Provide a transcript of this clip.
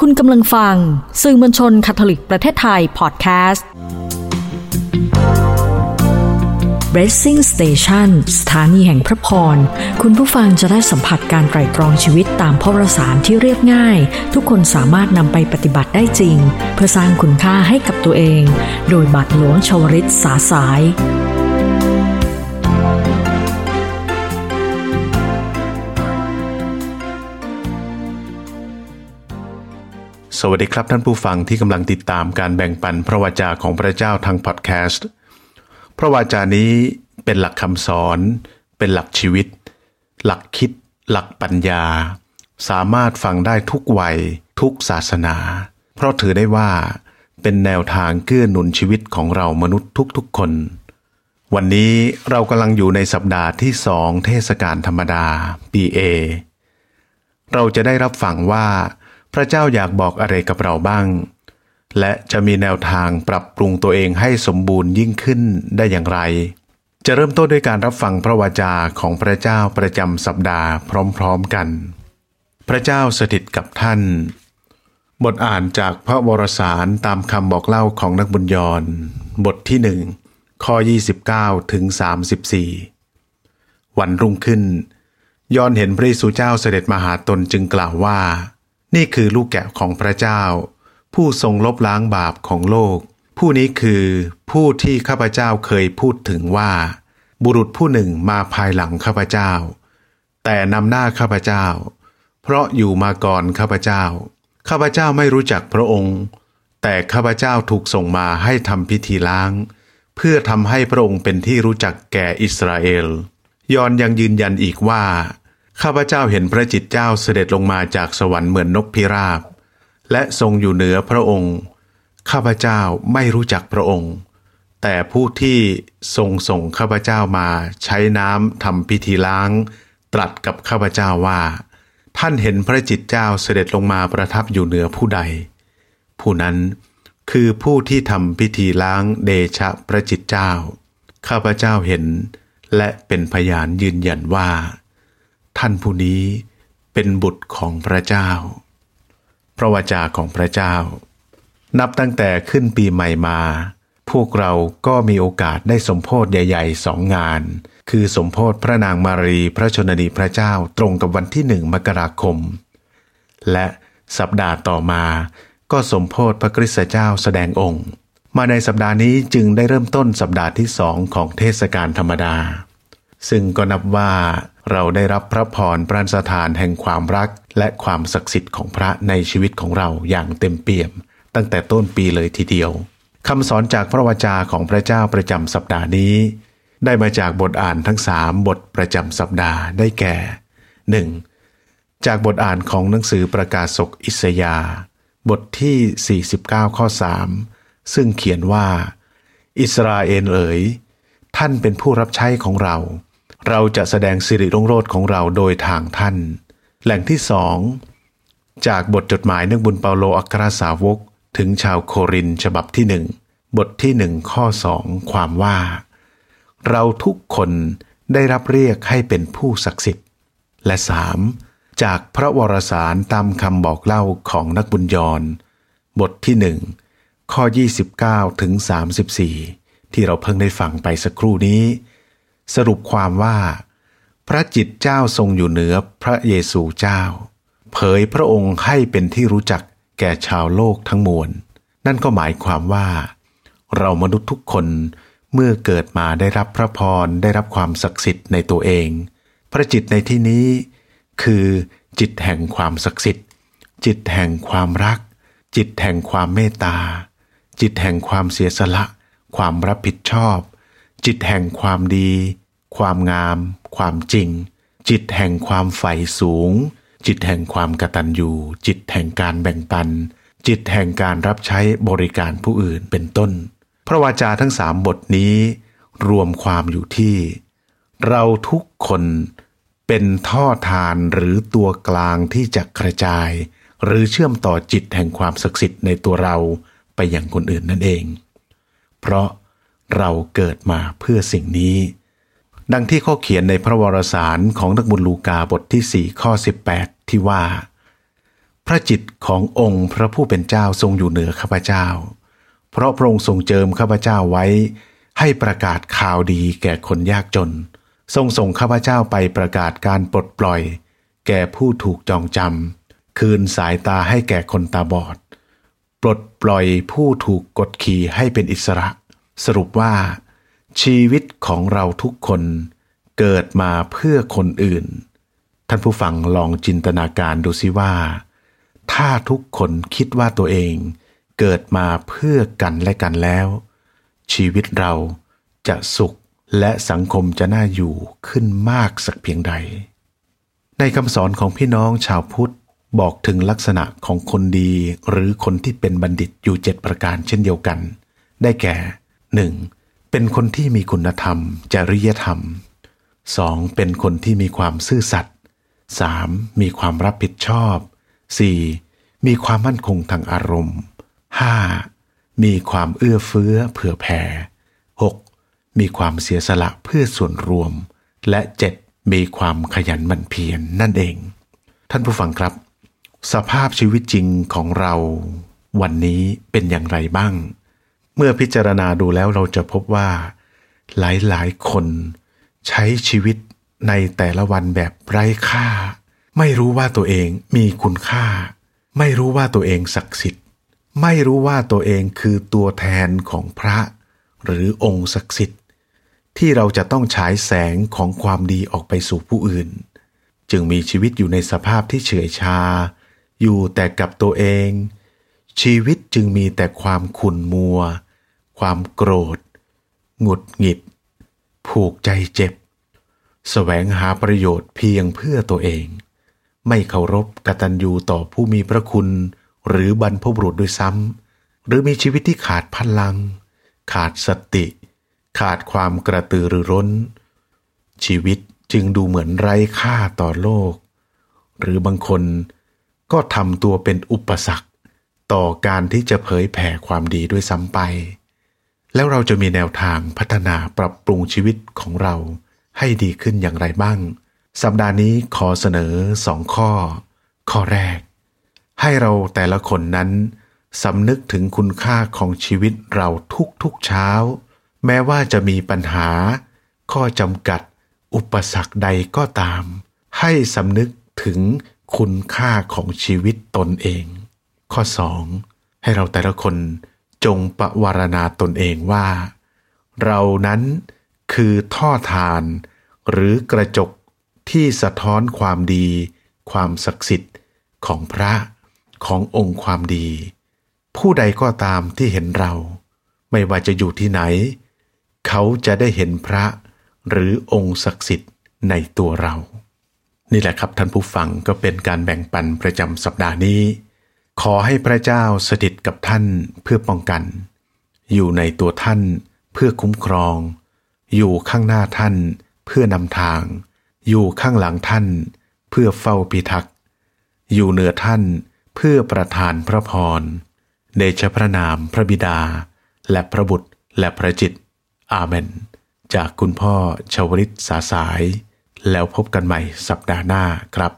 คุณกำลังฟัง สื่อมวลชนคาทอลิกประเทศไทยพอดแคสต์ Blessing Station สถานีแห่งพระพร คุณผู้ฟังจะได้สัมผัสการไตร่ตรองชีวิตตามพระวสารที่เรียบง่าย ทุกคนสามารถนำไปปฏิบัติได้จริง เพื่อสร้างคุณค่าให้กับตัวเอง โดยบัตรหลวงชวริตสาสาย สวัสดีครับท่านผู้ฟังที่กำลังติดตามการแบ่งปันพระวจาของพระเจ้าทางพอดแคสต์ พระวจานี้เป็นหลักคำสอน เป็นหลักชีวิต หลักคิด หลักปัญญา สามารถฟังได้ทุกวัย ทุกศาสนา เพราะถือได้ว่า เป็นแนวทางเกื้อหนุนชีวิตของเรามนุษย์ทุกๆคน วันนี้เรากำลังอยู่ในสัปดาห์ที่สองเทศกาลธรรมดาปีเอเราจะได้รับฟังว่า พระเจ้าอยากบอกอะไรกับเราบ้าง และจะมีแนวทางปรับปรุงตัวเองให้สมบูรณ์ยิ่งขึ้นได้อย่างไร จะเริ่มต้นด้วยการรับฟังพระวจาของพระเจ้าประจำสัปดาห์พร้อมๆกัน พระเจ้าสถิตกับท่าน บทอ่านจากพระวรสารตามคำบอกเล่าของนักบุญยรบทที่หนึ่งข้อ 29 ถึง 34 วันรุ่งขึ้น ยอนเห็นพระเยซูเจ้าเสด็จมาหาตนจึงกล่าวว่า นี่คือลูกแกะของพระเจ้า ผู้ทรงลบล้างบาปของโลก ผู้นี้คือผู้ที่ข้าพเจ้าเคยพูดถึงว่า บุรุษผู้หนึ่งมาภายหลังข้าพเจ้า แต่นำหน้าข้าพเจ้า เพราะอยู่มาก่อนข้าพเจ้า ข้าพเจ้าไม่รู้จักพระองค์ แต่ข้าพเจ้าถูกส่งมาให้ทำพิธีล้าง เพื่อทำให้พระองค์เป็นที่รู้จักแก่อิสราเอล ยอนยังยืนยันอีกว่า ข้าพเจ้าเห็นพระจิตเจ้าเสด็จลงมาจากสวรรค์เหมือนนกพิราบ และทรงอยู่เหนือพระองค์ ข้าพเจ้าไม่รู้จักพระองค์ แต่ผู้ที่ทรงส่งข้าพเจ้ามาใช้น้ำทำพิธีล้าง ตรัสกับข้าพเจ้าว่า ท่านเห็นพระจิตเจ้าเสด็จลงมาประทับอยู่เหนือผู้ใด ผู้นั้นคือผู้ที่ทำพิธีล้างเดชะพระจิตเจ้า ข้าพเจ้าเห็น และเป็นพยานยืนยันว่า ท่านผู้นี้เป็นบุตรของพระเจ้า พระวจาของพระเจ้า นับตั้งแต่ขึ้นปีใหม่มา พวกเราก็มีโอกาสได้สมโพธิใหญ่ๆสองงาน คือสมโพธิพระนางมารีพระชนนีพระเจ้าตรงกับวันที่หนึ่งมกราคม และสัปดาห์ต่อมาก็สมโพธิพระคริสตเจ้าแสดงองค์ มาในสัปดาห์นี้จึงได้เริ่มต้นสัปดาห์ที่สองของเทศกาลธรรมดา ซึ่งก็นับว่าเราได้รับพระพรพระสถานแห่งความรัก และความศักดิ์สิทธิ์ของพระในชีวิตของเราอย่างเต็มเปี่ยม ตั้งแต่ต้นปีเลยทีเดียวคำสอนจากพระวจาของพระเจ้าประจำสัปดาห์นี้ ได้มาจากบทอ่านทั้งสามบทประจำสัปดาห์ได้แก่ 1. จากบทอ่านของหนังสือประกาศศกอิสยา บทที่ 49 ข้อ 3 ซึ่งเขียนว่า อิสราเอลเอ๋ยท่านเป็นผู้รับใช้ของเรา เราจะแสดงสิริรุ่งโรจน์ของเราโดยทางท่าน แหล่งที่สองจากบทจดหมายนักบุญเปาโลอัครสาวก ถึงชาวโครินฉบับที่หนึ่งบทที่หนึ่งข้อสองความว่า เราทุกคนได้รับเรียกให้เป็นผู้ศักดิ์สิทธิ์ และสามจากพระวรสารตามคำบอกเล่าของนักบุญยรบทที่หนึ่งข้อ 29 ถึง 34 ที่เราเพิ่งได้ฟังไปสักครู่นี้ สรุปความว่า พระจิตเจ้าทรงอยู่เหนือพระเยซูเจ้า เผยพระองค์ให้เป็นที่รู้จักแก่ชาวโลกทั้งมวล นั่นก็หมายความว่า เรามนุษย์ทุกคนเมื่อเกิดมาได้รับพระพรได้รับความศักดิ์สิทธิ์ในตัวเอง พระจิตในที่นี้ คือจิตแห่งความศักดิ์สิทธิ์ จิตแห่งความรัก จิตแห่งความเมตตา จิตแห่งความเสียสละ ความรับผิดชอบ จิตแห่งความดี ความงาม ความจริง จิตแห่งความใฝ่สูง จิตแห่งความกตัญญูจิตแห่งการแบ่งปัน จิตแห่งการรับใช้บริการผู้อื่นเป็นต้น พระวาจาทั้งสามบทนี้ รวมความอยู่ที่ เราทุกคนเป็นท่อทานหรือตัวกลางที่จะกระจาย หรือเชื่อมต่อจิตแห่งความศักดิ์สิทธิ์ในตัวเราไปยังคนอื่นนั่นเอง เพราะเราเกิดมาเพื่อสิ่งนี้ ดังที่ข้อเขียนในพระวรสารของนักบุญลูกาบทที่ 4 ข้อ 18 ที่ว่า พระจิตขององค์พระผู้เป็นเจ้าทรงอยู่เหนือข้าพเจ้า เพราะพระองค์ทรงเจิมข้าพเจ้าไว้ ให้ประกาศข่าวดีแก่คนยากจน ทรงส่งข้าพเจ้าไปประกาศการปลดปล่อย แก่ผู้ถูกจองจำคืนสายตาให้แก่คนตาบอด ปลดปล่อยผู้ถูกกดขี่ให้เป็นอิสระ สรุปว่า ชีวิตของเราทุกคนเกิดมาเพื่อคนอื่น ท่านผู้ฟังลองจินตนาการดูสิว่า ถ้าทุกคนคิดว่าตัวเองเกิดมาเพื่อกันและกันแล้ว ชีวิตเราจะสุขและสังคมจะน่าอยู่ขึ้นมากสักเพียงใด ในคำสอนของพี่น้องชาวพุทธบอกถึงลักษณะของคนดีหรือคนที่เป็นบัณฑิตอยู่เจ็ดประการเช่นเดียวกัน ได้แก่ 1. เป็นคนที่มีคุณธรรม จริยธรรม 2. เป็นคนที่มีความซื่อสัตย์ 3. มีความรับผิดชอบ 4. มีความมั่นคงทางอารมณ์ 5. มีความเอื้อเฟื้อเผื่อแผ่ 6. มีความเสียสละเพื่อส่วนรวม และ 7. มีความขยันหมั่นเพียรนนั่นเอง ท่านผู้ฟังครับ สภาพชีวิตจริงของเรา วันนี้เป็นอย่างไรบ้าง เมื่อพิจารณาดูแล้วเราจะพบว่า หลายๆ คนใช้ชีวิตในแต่ละวันแบบไร้ค่า ไม่รู้ว่าตัวเองมีคุณค่า ไม่รู้ว่าตัวเองศักดิ์สิทธิ์ ไม่รู้ว่าตัวเองคือตัวแทนของพระ หรือองค์ศักดิ์สิทธิ์ ที่เราจะต้องฉายแสงของความดีออกไปสู่ผู้อื่น จึงมีชีวิตอยู่ในสภาพที่เฉื่อยชา อยู่แต่กับตัวเอง ชีวิตจึงมีแต่ความขุ่นมัว ความโกรธ หงุดหงิด ผูกใจเจ็บแสวงหาประโยชน์เพียงเพื่อตัวเอง ไม่เคารพกตัญญูต่อผู้มีพระคุณ หรือบรรพบุรุษด้วยซ้ำ หรือมีชีวิตที่ขาดพลัง ขาดสติ ขาดความกระตือรือร้น ชีวิตจึงดูเหมือนไร้ค่าต่อโลก หรือบางคนก็ทำตัวเป็นอุปสรรค ต่อการที่จะเผยแผ่ความดีด้วยซ้ำไป แล้วเราจะมีแนวทางพัฒนาปรับปรุงชีวิตของเราให้ดีขึ้นอย่างไรบ้าง สัปดาห์นี้ขอเสนอสองข้อ ข้อแรก ให้เราแต่ละคนนั้นสำนึกถึงคุณค่าของชีวิตเราทุกๆเช้า แม้ว่าจะมีปัญหา ข้อจำกัด อุปสรรคใดก็ตาม ให้สำนึกถึงคุณค่าของชีวิตตนเอง ข้อสองให้เราแต่ละคน จงประวารณาตนเองว่า เรานั้นคือท่อทาน หรือกระจกที่สะท้อนความดี ความศักดิ์สิทธิ์ของพระขององค์ความดี ผู้ใดก็ตามที่เห็นเรา ไม่ว่าจะอยู่ที่ไหน เขาจะได้เห็นพระหรือองค์ศักดิ์สิทธิ์ในตัวเรา นี่แหละครับท่านผู้ฟังก็เป็นการแบ่งปันประจำสัปดาห์นี้ ขอให้พระเจ้าสถิตกับท่านเพื่อป้องกัน อยู่ในตัวท่านเพื่อคุ้มครอง อยู่ข้างหน้าท่านเพื่อนำทาง อยู่ข้างหลังท่าน เพื่อเฝ้าพิทักษ์ อยู่เหนือท่านเพื่อประทานพระพร เดชพระนามพระบิดา และพระบุตรและพระจิต อาเมน จากคุณพ่อชาวริตสาสาย แล้วพบกันใหม่สัปดาห์หน้าครับ